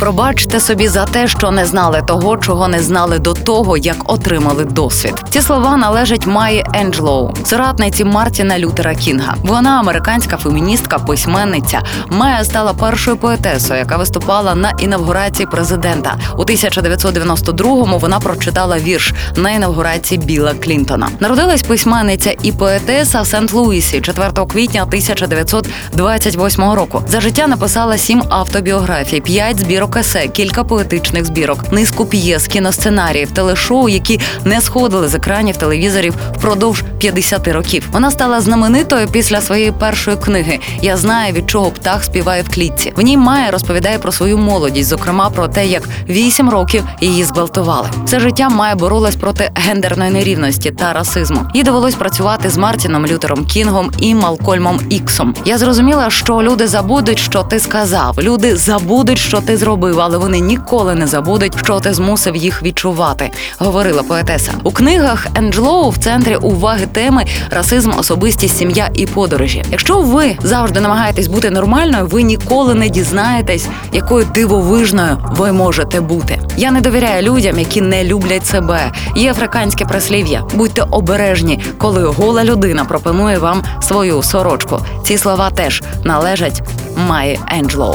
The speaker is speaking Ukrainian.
Пробачте собі за те, що не знали того, чого не знали до того, як отримали досвід. Ці слова належать Майі Енджлоу, соратниці Мартіна Лютера Кінга. Вона американська феміністка, письменниця. Майя стала першою поетесою, яка виступала на інавгурації президента. У 1992-му вона прочитала вірш на інавгурації Біла Клінтона. Народилась письменниця і поетеса в Сент-Луісі 4 квітня 1928 року. За життя написала сім автобіографій, п'ять збірок есе, кілька поетичних збірок, низку п'єс, кіносценаріїв, телешоу, які не сходили з екранів телевізорів впродовж 50 років. Вона стала знаменитою після своєї першої книги. Я знаю, від чого птах співає в клітці. В ній Майя розповідає про свою молодість, зокрема про те, як вісім років її зґвалтували. Все життя Майя боролась проти гендерної нерівності та расизму. Їй довелось працювати з Мартіном Лютером Кінгом і Малкольмом Іксом. Я зрозуміла, що люди забудуть, що ти сказав. Люди забудуть, що ти зробив, але вони ніколи не забудуть, що ти змусив їх відчувати. Говорила поетеса у книгах Енджлоу в центрі уваги теми расизм, особистість, сім'я і подорожі. Якщо ви завжди намагаєтесь бути нормальною, ви ніколи не дізнаєтесь, якою дивовижною ви можете бути. Я не довіряю людям, які не люблять себе. Є африканське прислів'я: будьте обережні, коли гола людина пропонує вам свою сорочку. Ці слова теж належать Майі Енджлоу.